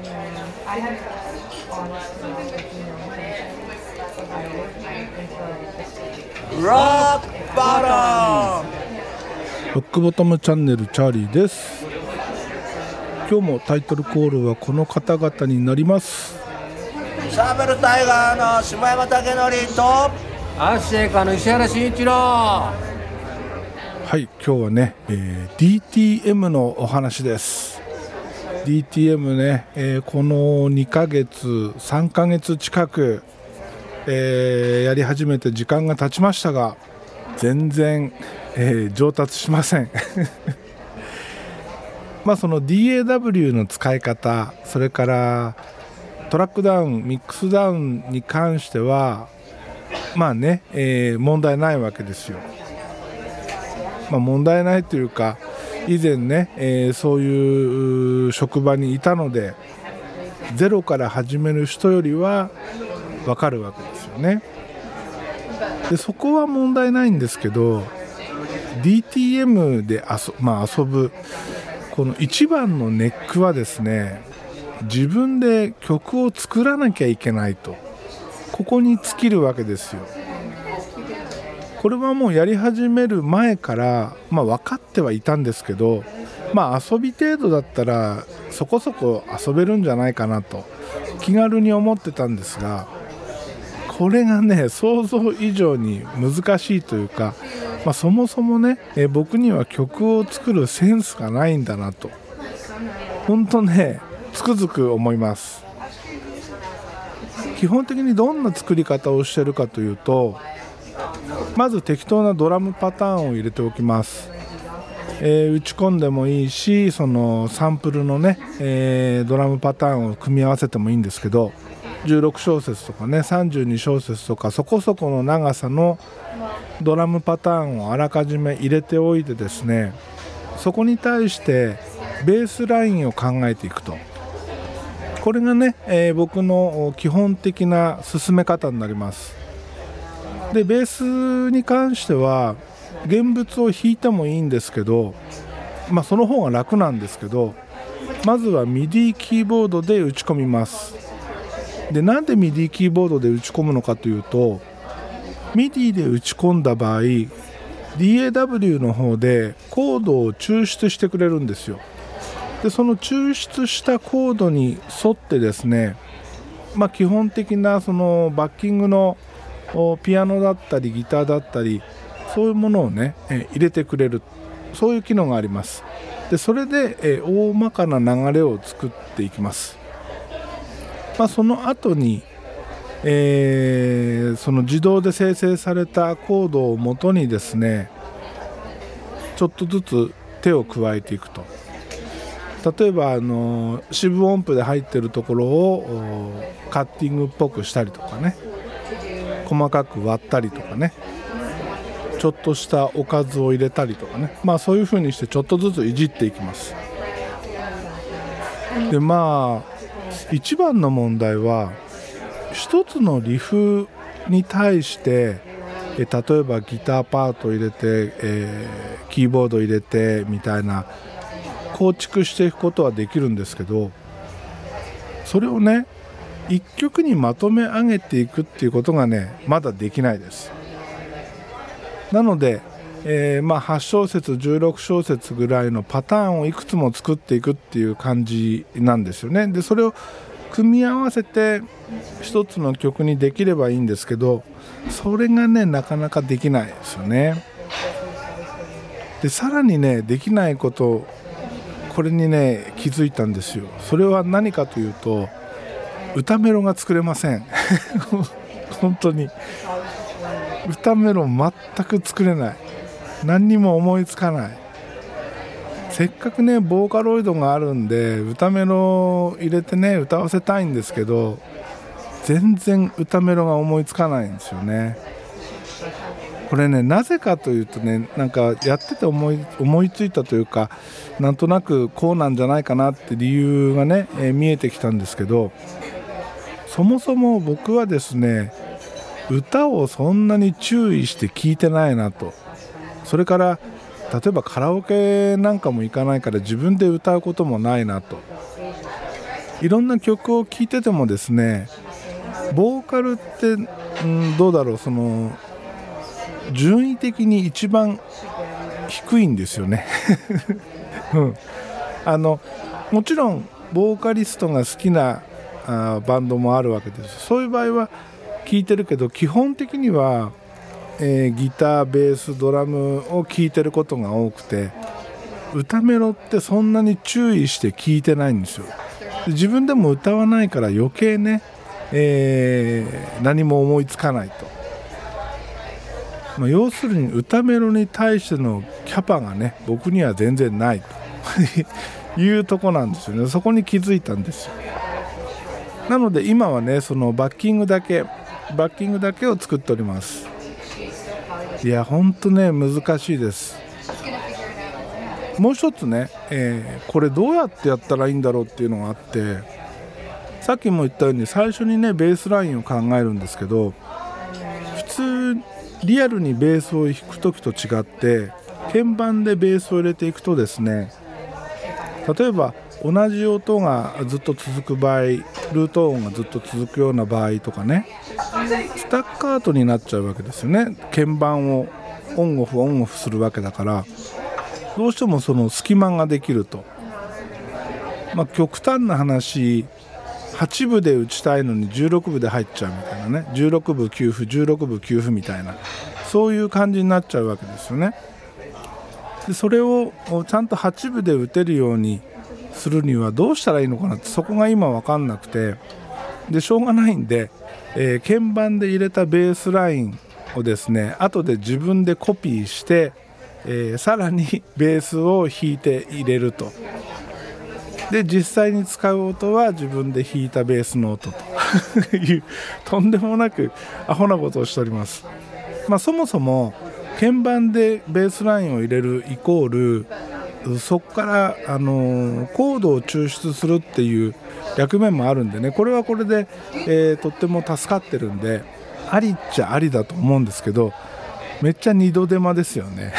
ロックボトムロックボトムチャンネルチャーリーです。今日もタイトルコールはこの方々になります。シャーベルタイガーの下山武則とアッシェイカーの石原慎一郎。はい今日はね、えー DTM のお話です DTM ね、えーこの2ヶ月3ヶ月近く、えーやり始めて時間が経ちましたが全然、えー上達しません。まあその DAW の使い方それからトラックダウンミックスダウンに関してはまあね、えー問題ないわけですよ。まあ、問題ないというか以前ね、えーそういう職場にいたのでゼロから始める人よりは分かるわけですよね。でそこは問題ないんですけど DTM で遊,、まあ、遊ぶこの一番のネックはですね自分で曲を作らなきゃいけないとここに尽きるわけですよ。これはもうやり始める前から、まあ、分かってはいたんですけど、まあ、遊び程度だったらそこそこ遊べるんじゃないかなと気軽に思ってたんですがこれがね想像以上に難しいというか、まあ、そもそもねえ僕には曲を作るセンスがないんだなと本当ねつくづく思います。基本的にどんな作り方をしてるかというとまず適当なドラムパターンを入れておきます、えー打ち込んでもいいしそのサンプルのね、えードラムパターンを組み合わせてもいいんですけど16小節とかね32小節とかそこそこの長さのドラムパターンをあらかじめ入れておいてですねそこに対してベースラインを考えていくと。これがね、えー僕の基本的な進め方になります。でベースに関しては現物を弾いてもいいんですけど、まあ、その方が楽なんですけどまずは MIDI キーボードで打ち込みます。でなんで MIDI キーボードで打ち込むのかというと MIDI で打ち込んだ場合 DAW の方でコードを抽出してくれるんですよ。でその抽出したコードに沿ってですねまあ、基本的なそのバッキングのピアノだったりギターだったりそういうものをね、え入れてくれるそういう機能があります。でそれで、え大まかな流れを作っていきます、まあ、その後に、えーその自動で生成されたコードをもとにですねちょっとずつ手を加えていくと。例えばあの四分音符で入ってるところをカッティングっぽくしたりとかね。細かく割ったりとかね。ちょっとしたおかずを入れたりとかね。まあそういう風にしてちょっとずついじっていきます。でまあ一番の問題は一つのリフに対してえ例えばギターパート入れて、えーキーボード入れてみたいな構築していくことはできるんですけどそれをね一曲にまとめ上げていくっていうことがねまだできないです。なので、えーまあ、8小節16小節ぐらいのパターンをいくつも作っていくっていう感じなんですよね。でそれを組み合わせて一つの曲にできればいいんですけどそれがねなかなかできないですよね。でさらにねできないことこれにね気づいたんですよ。それは何かというと歌メロが作れません。本当に。歌メロ全く作れない。何にも思いつかない。せっかくねボーカロイドがあるんで歌メロ入れてね歌わせたいんですけど全然歌メロが思いつかないんですよね。これねなぜかというとねなんかやってて思い思いついたというかなんとなくこうなんじゃないかなって理由がね、えー見えてきたんですけどそもそも僕はですね歌をそんなに注意して聞いてないなと。それから例えばカラオケなんかも行かないから自分で歌うこともないなと。いろんな曲を聴いててもですねボーカルって、うん、どうだろうその順位的に一番低いんですよね、うん、あのもちろんボーカリストが好きなあバンドもあるわけです。そういう場合は聴いてるけど基本的には、えー、ギターベースドラムを聴いてることが多くて歌メロってそんなに注意して聴いてないんですよ。自分でも歌わないから余計ね、えー、何も思いつかないと、まあ、要するに歌メロに対してのキャパがね僕には全然ないと。いうとこなんですよね。そこに気づいたんですよ。なので今はねそのバッキングだけバッキングだけを作っております。いやほんとね難しいです。もう一つね、えー、これどうやってやったらいいんだろうっていうのがあってさっきも言ったように最初にねベースラインを考えるんですけど普通リアルにベースを弾く時と違って鍵盤でベースを入れていくとですね例えば同じ音がずっと続く場合ルート音がずっと続くような場合とかねスタッカートになっちゃうわけですよね。鍵盤をオンオフオンオフするわけだからどうしてもその隙間ができると、まあ、極端な話8部で打ちたいのに16部で入っちゃうみたいなね。16部給付16部給付みたいなそういう感じになっちゃうわけですよね。でそれをちゃんと8部で打てるようにするにはどうしたらいいのかなってそこが今分かんなくてでしょうがないんで、えー、鍵盤で入れたベースラインをですね後で自分でコピーしてえー、さらにベースを弾いて入れると。で実際に使う音は自分で弾いたベースの音と。いうとんでもなくアホなことをしております、まあ、そもそも鍵盤でベースラインを入れるイコールそこから、あの、コードを抽出するっていう役目もあるんでねこれはこれで、えー、とっても助かってるんでありっちゃありだと思うんですけどめっちゃ二度手間ですよね。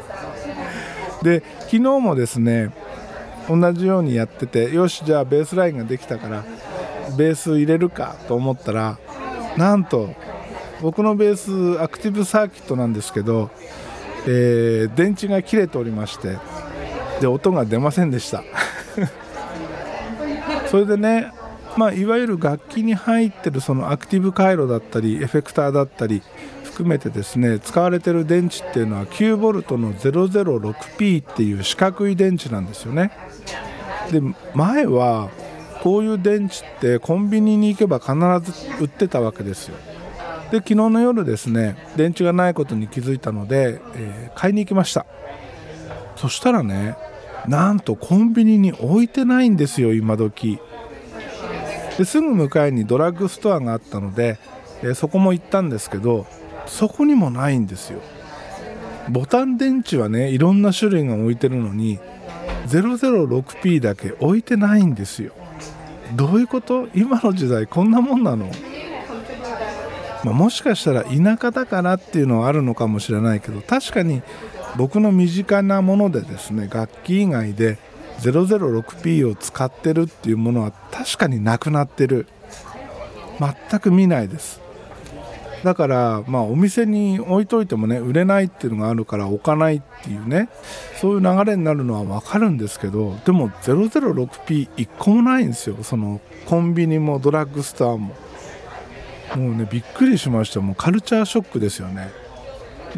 で昨日もですね同じようにやっててよしじゃあベースラインができたからベース入れるかと思ったらなんと僕のベースアクティブサーキットなんですけど、えー、電池が切れておりましてで音が出ませんでした。それでねまあ、いわゆる楽器に入ってるそのアクティブ回路だったりエフェクターだったり含めてですね使われてる電池っていうのは 9V の 006P っていう四角い電池なんですよね。で前はこういう電池ってコンビニに行けば必ず売ってたわけですよ。で昨日の夜ですね電池がないことに気づいたので、えー、買いに行きました。そしたらねなんとコンビニに置いてないんですよ今時。ですぐ向かいにドラッグストアがあったので、えー、そこも行ったんですけどそこにもないんですよ。ボタン電池はねいろんな種類が置いてるのに 006P だけ置いてないんですよ。どういうこと？今の時代こんなもんなの、まあ、もしかしたら田舎だからっていうのはあるのかもしれないけど確かに僕の身近なものでですね楽器以外で 006P を使ってるっていうものは確かになくなってる。全く見ないです。だからまあお店に置いといてもね売れないっていうのがあるから置かないっていうねそういう流れになるのは分かるんですけどでも 006P1 個もないんですよ。そのコンビニもドラッグストアも。もうねびっくりしました。もうカルチャーショックですよね。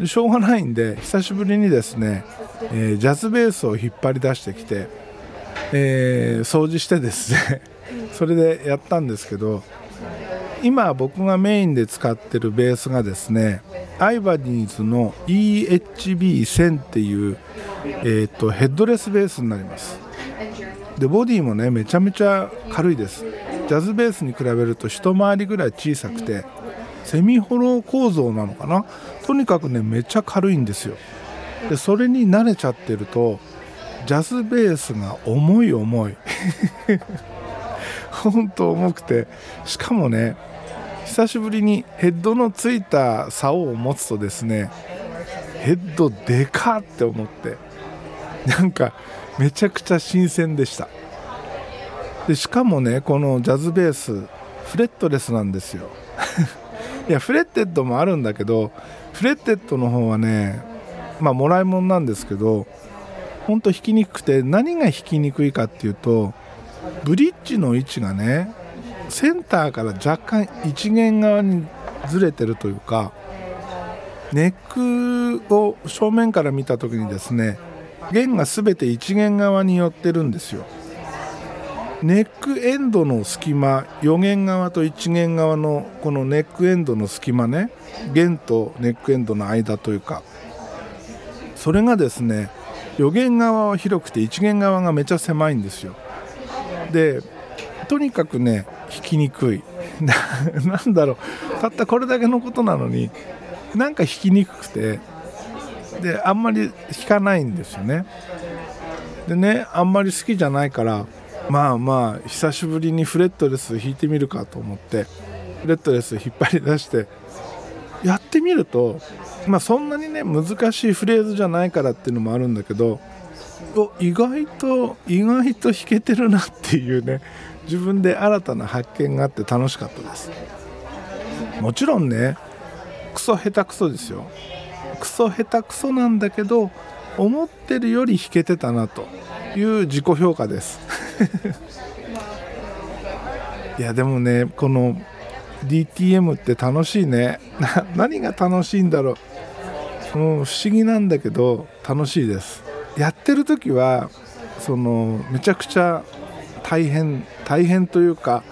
しょうがないんで久しぶりにですね、えー、ジャズベースを引っ張り出してきて、えー、掃除してですね それでやったんですけど今僕がメインで使ってるベースがですねアイバニーズの EHB1000 っていう、えーと、ヘッドレスベースになります。でボディもねめちゃめちゃ軽いです。ジャズベースに比べると一回りぐらい小さくてセミホロー構造なのかな？とにかくねめっちゃ軽いんですよ。でそれに慣れちゃってるとジャズベースが重い重い。本当重くてしかもね久しぶりにヘッドのついた竿を持つとですねヘッドでかって思ってなんかめちゃくちゃ新鮮でした。でしかもねこのジャズベースフレットレスなんですよ。いやフレッテッドもあるんだけどフレッテッドの方はねまあもらい物なんですけどほんと弾きにくくて何が弾きにくいかっていうとブリッジの位置がねセンターから若干一弦側にずれてるというかネックを正面から見た時にですね弦が全て一弦側に寄ってるんですよ。ネックエンドの隙間4弦側と1弦側のこのネックエンドの隙間ね弦とネックエンドの間というかそれがですね4弦側は広くて1弦側がめちゃ狭いんですよ。でとにかくね弾きにくい。なんだろう。たったこれだけのことなのになんか弾きにくくてであんまり弾かないんですよね。でねあんまり好きじゃないからまあまあ久しぶりにフレットレス弾いてみるかと思ってフレットレス引っ張り出してやってみるとまあそんなにね難しいフレーズじゃないからっていうのもあるんだけど意外と意外と弾けてるなっていうね自分で新たな発見があって楽しかったです。もちろんねクソ下手くそですよ。クソ下手くそなんだけど思ってるより弾けてたなという自己評価です。いやでもねこの DTM って楽しいね。何が楽しいんだろう。もう不思議なんだけど楽しいです。やってる時はそのめちゃくちゃ大変大変というか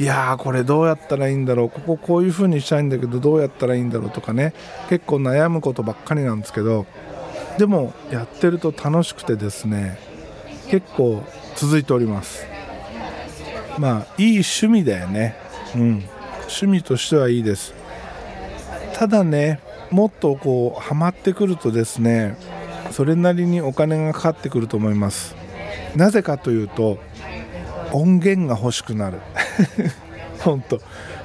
いやーこれどうやったらいいんだろう。こここういう風にしたいんだけどどうやったらいいんだろうとかね。結構悩むことばっかりなんですけどでもやってると楽しくてですね結構続いております。まあいい趣味だよね。うん。趣味としてはいいです。ただねもっとこうハマってくるとですねそれなりにお金がかかってくると思います。なぜかというと音源が欲しくなる。本当。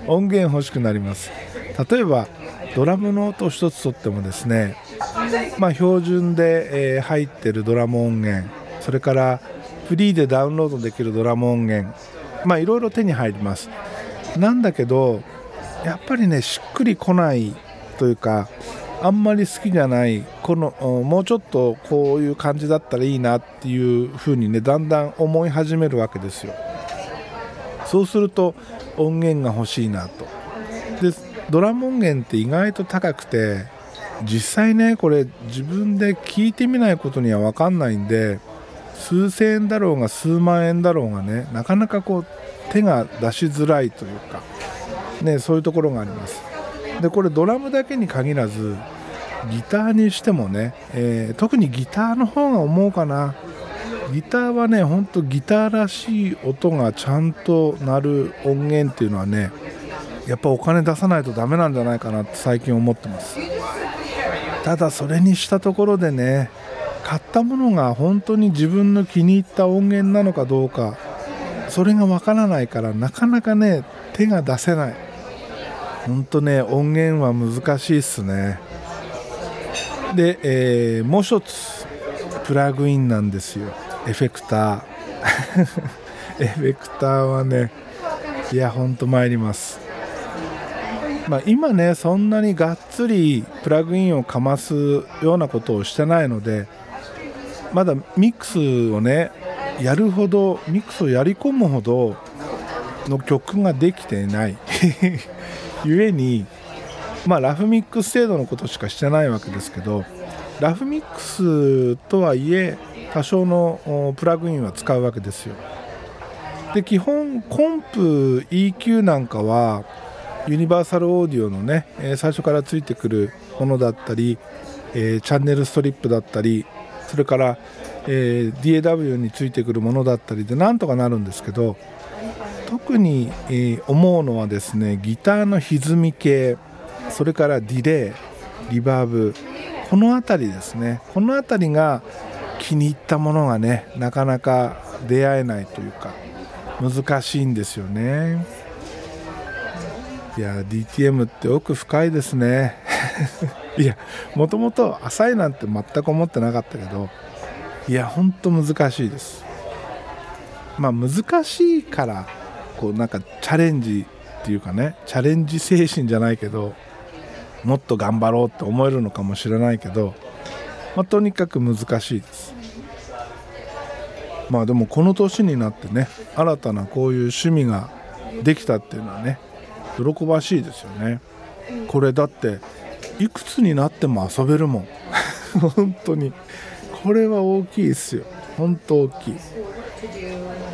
音源欲しくなります。例えばドラムの音一つとってもですねまあ標準で、え、入ってるドラム音源それからフリーでダウンロードできるドラム音源。まあいろいろ手に入ります。なんだけどやっぱりねしっくりこないというかあんまり好きじゃないこのもうちょっとこういう感じだったらいいなっていう風にねだんだん思い始めるわけですよ。そうすると音源が欲しいなと。でドラム音源って意外と高くて実際ねこれ自分で聞いてみないことには分かんないんで数千円だろうが数万円だろうがねなかなかこう手が出しづらいというかねそういうところがあります。でこれドラムだけに限らずギターにしてもね、えー、特にギターの方が思うかな。ギターはねほんとギターらしい音がちゃんと鳴る音源っていうのはねやっぱお金出さないとダメなんじゃないかなって最近思ってます。ただそれにしたところでね買ったものが本当に自分の気に入った音源なのかどうかそれがわからないからなかなかね手が出せない。ほんとね音源は難しいっすね。で、えー、もう一つプラグインなんですよ。エフェクター。エフェクターはねいやほんと参ります。まあ、今ねそんなにがっつりプラグインをかますようなことをしてないのでまだミックスをねやるほどミックスをやり込むほどの曲ができてない。ゆえにまあラフミックス程度のことしかしてないわけですけどラフミックスとはいえ多少のプラグインは使うわけですよ。で基本コンプ EQ なんかはユニバーサルオーディオのね最初からついてくるものだったり、チャンネルストリップだったりそれから、えー、DAW についてくるものだったりでなんとかなるんですけど特に、えー、思うのはですねギターの歪み系それからディレイリバーブこの辺りですね。この辺りが気に入ったものがねなかなか出会えないというか難しいんですよね。いや DTM って奥深いですね。いやもともと浅いなんて全く思ってなかったけどいやほんと難しいです。まあ難しいからこうなんかチャレンジっていうかねチャレンジ精神じゃないけどもっと頑張ろうって思えるのかもしれないけど、まあ、とにかく難しいです。まあでもこの年になってね新たなこういう趣味ができたっていうのはね喜ばしいですよね。これだっていくつになっても遊べるもん。本当に。これは大きいですよ。本当大きい。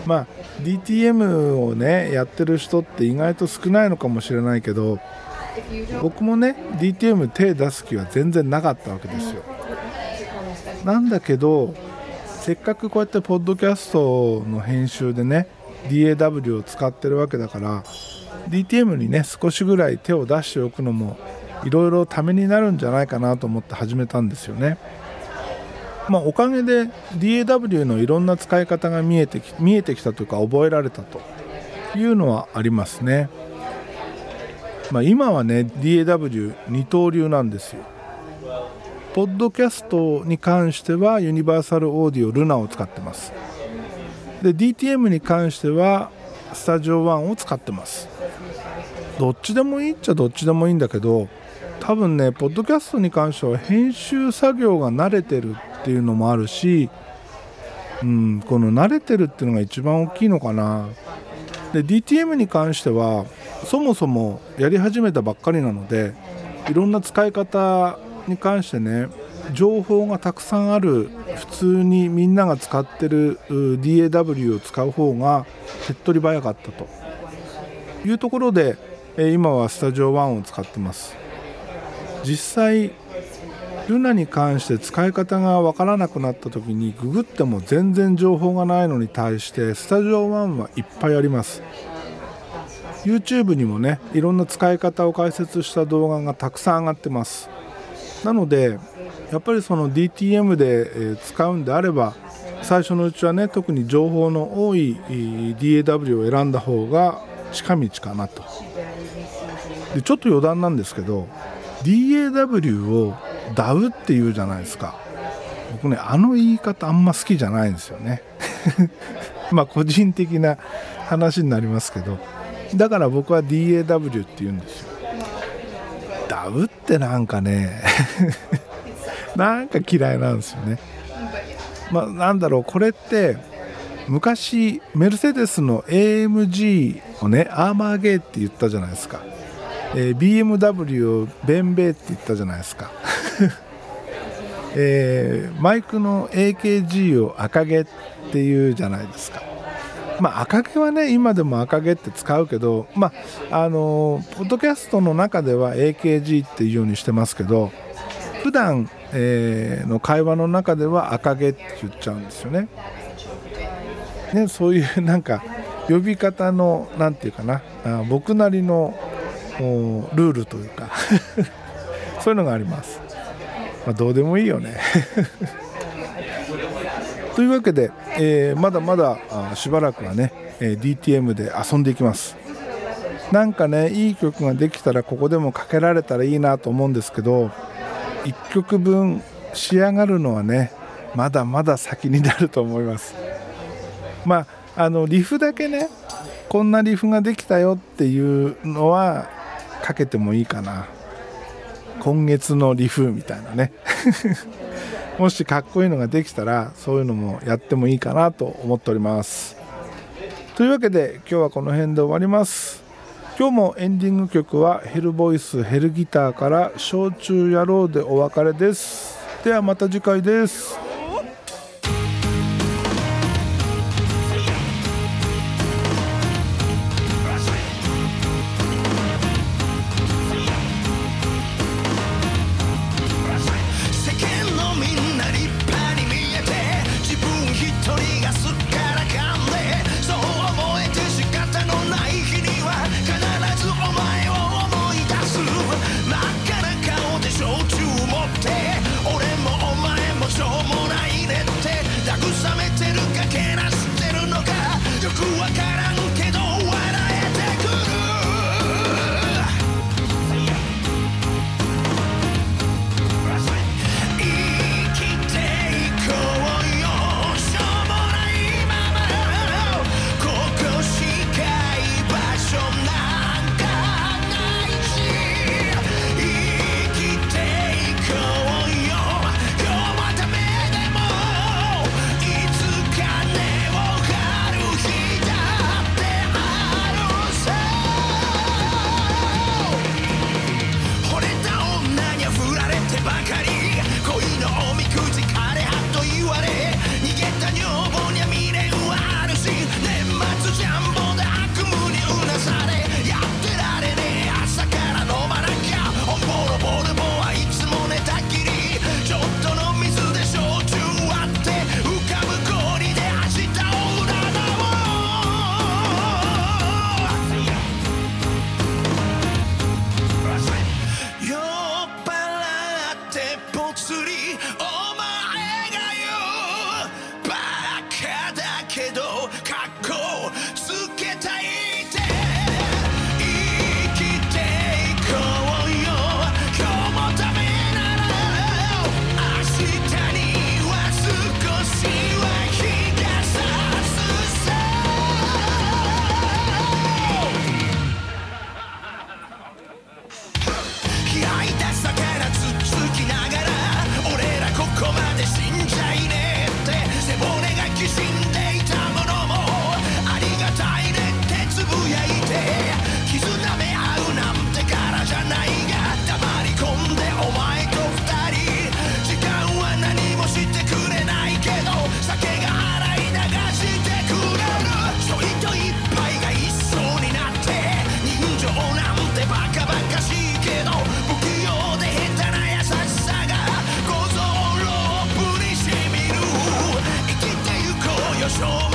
まあ DTM をねやってる人って意外と少ないのかもしれないけど僕もね DTM 手出す気は全然なかったわけですよ。なんだけどせっかくこうやってポッドキャストの編集でね DAW を使ってるわけだから DTM にね少しぐらい手を出しておくのもいろいろためになるんじゃないかなと思って始めたんですよね。まあ、おかげで DAW のいろんな使い方が見えてき見えてきたというか覚えられたというのはありますね。まあ、今はね DAW 二刀流なんですよ。ポッドキャストに関してはユニバーサルオーディオルナを使ってます。で DTM に関してはスタジオ1を使ってますどっちでもいいっちゃどっちでもいいんだけど多分ねポッドキャストに関しては編集作業が慣れてるっていうのもあるし、うん、この慣れてるっていうのが一番大きいのかな。で DTM に関してはそもそもやり始めたばっかりなのでいろんな使い方に関してね情報がたくさんある普通にみんなが使ってる DAW を使う方が手っ取り早かったというところで今はスタジオ1を使ってます。実際ルナに関して使い方が分からなくなった時にググっても全然情報がないのに対してスタジオ1はいっぱいあります。YouTube にもねいろんな使い方を解説した動画がたくさん上がってます。なのでやっぱりその DTM で使うんであれば最初のうちはね特に情報の多い DAW を選んだ方が近道かなと。でちょっと余談なんですけど DAW を DAW って言うじゃないですか。僕ねあの言い方あんま好きじゃないんですよね。まあ個人的な話になりますけど。だから僕は DAW って言うんですよ。DAW ってなんかね。なんか嫌いなんですよね。まあ、なんだろうこれって昔メルセデスの AMG をねアーマーゲーって言ったじゃないですか、えー、BMW をベンベーって言ったじゃないですか、えー、マイクの AKG を赤毛っていうじゃないですかまあ赤毛はね今でも赤毛って使うけどまああの、ポッドキャストの中では AKG っていうようにしてますけど普段えー、の会話の中では赤毛って言っちゃうんですよね。ねそういうなんか呼び方の何て言うかな僕なりのルールというか そういうのがあります。まあ、どうでもいいよね。というわけで、えー、まだまだしばらくはね、えー、DTM で遊んでいきます。なんかねいい曲ができたらここでもかけられたらいいなと思うんですけど1曲分仕上がるのはねまだまだ先になると思います。まああのリフだけねこんなリフができたよっていうのはかけてもいいかな。今月のリフみたいなね。もしかっこいいのができたらそういうのもやってもいいかなと思っております。というわけで今日はこの辺で終わります。今日もエンディング曲はヘルボイスヘルギターから「焼酎野郎」でお別れです。ではまた次回です。sure.